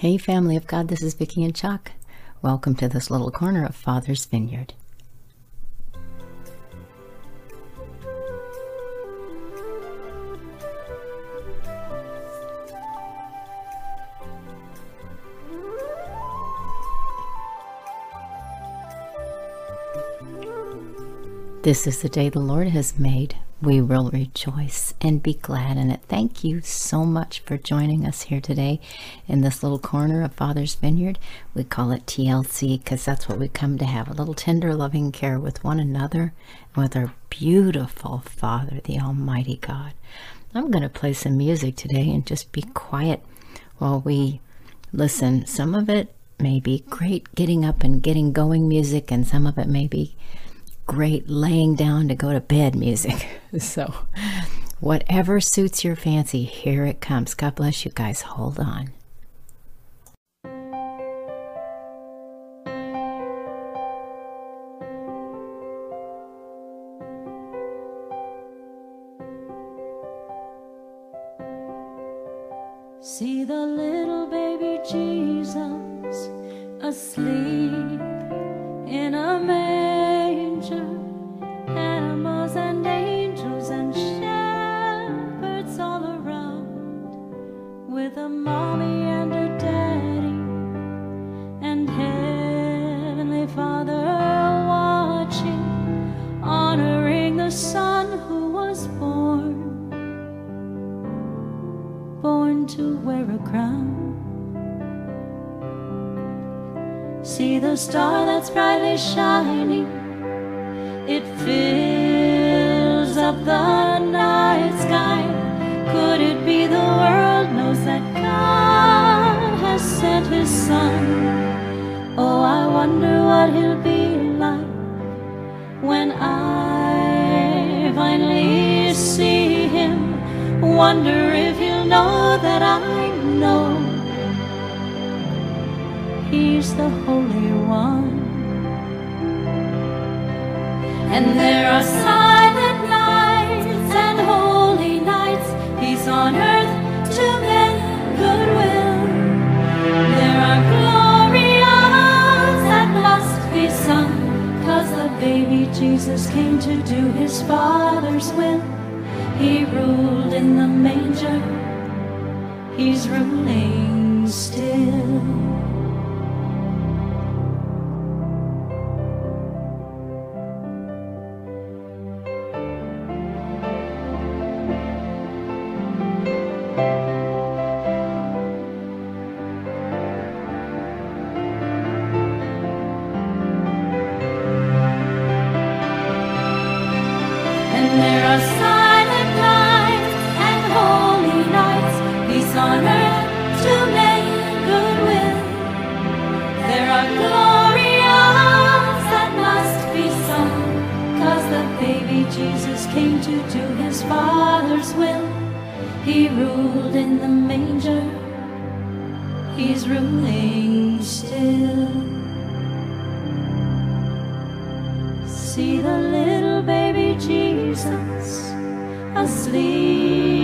Hey, family of God, this is Vicki and Chuck. Welcome to this little corner of Father's Vineyard. This is the day the Lord has made. We will rejoice and be glad in it. Thank you so much for joining us here today in this little corner of Father's Vineyard. We call it TLC because that's what we come to have a little tender, loving care with one another and with our beautiful Father, the Almighty God. I'm going to play some music today and just be quiet while we listen. Some of it may be great getting up and getting going music, and some of it may be great laying down to go to bed music. so, whatever suits your fancy, here it comes. God bless you guys. Hold on. See the little baby Jesus asleep mommy and her daddy, and Heavenly Father watching, honoring the Son who was born born to wear a crown. See the star that's brightly shining, it fills up the night sky. Could it be the world God has sent his Son? Oh, I wonder what he'll be like when I finally see him. Wonder if he'll know that I know he's the Holy One. And there are silent Jesus came to do his Father's will. He ruled in the manger. He's ruling still. Came to do his Father's will. He ruled in the manger, he's ruling still. See the little baby Jesus asleep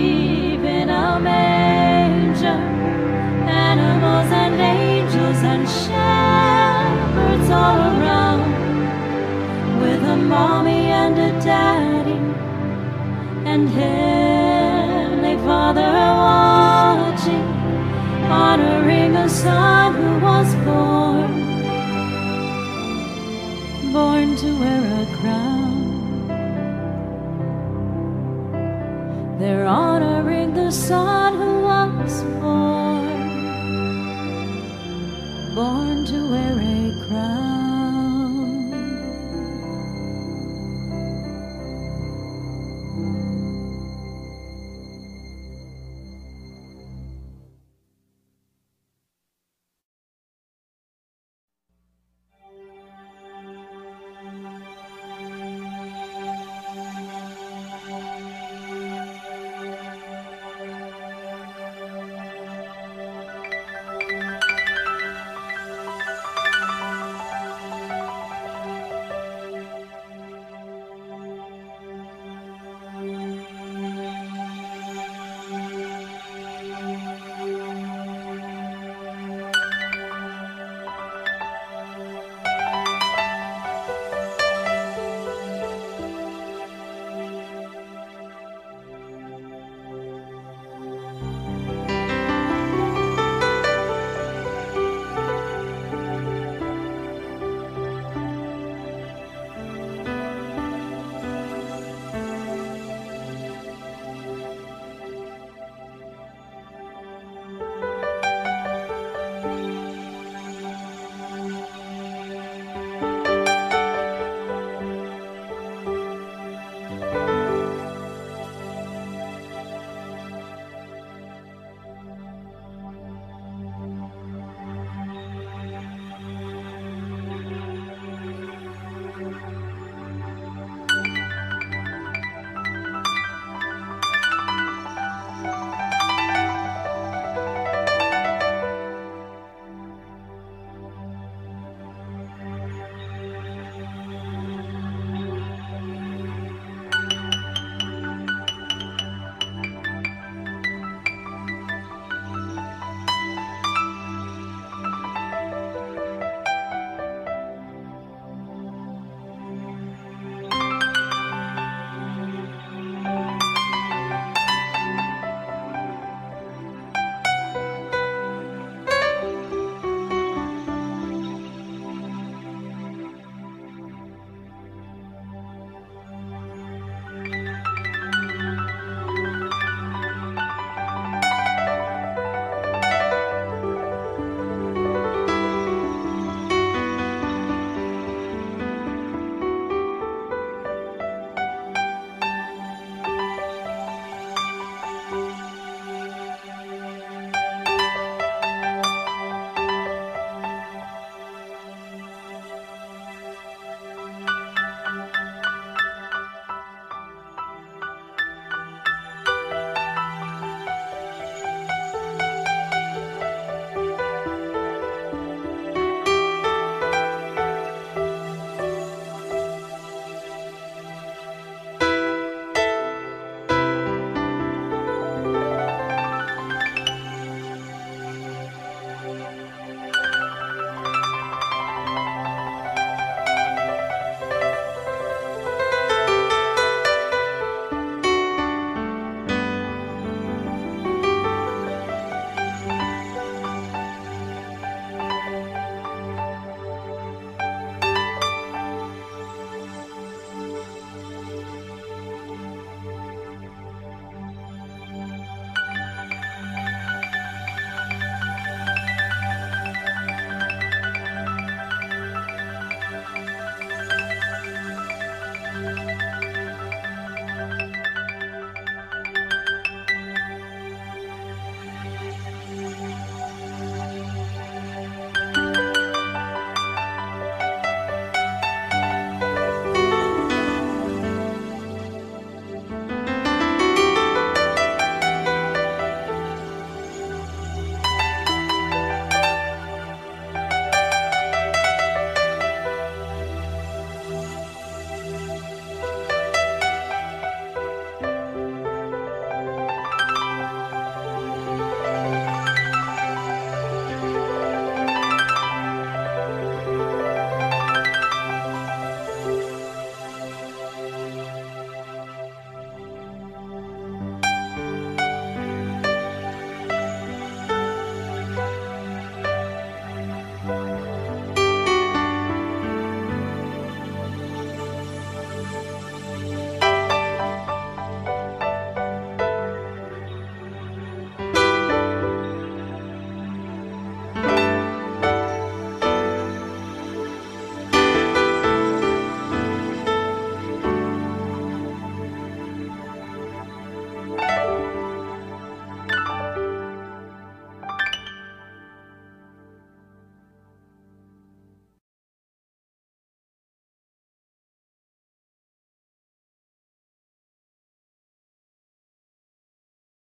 and Heavenly Father watching, honoring a son who was born born to wear a crown. They're honoring the Son who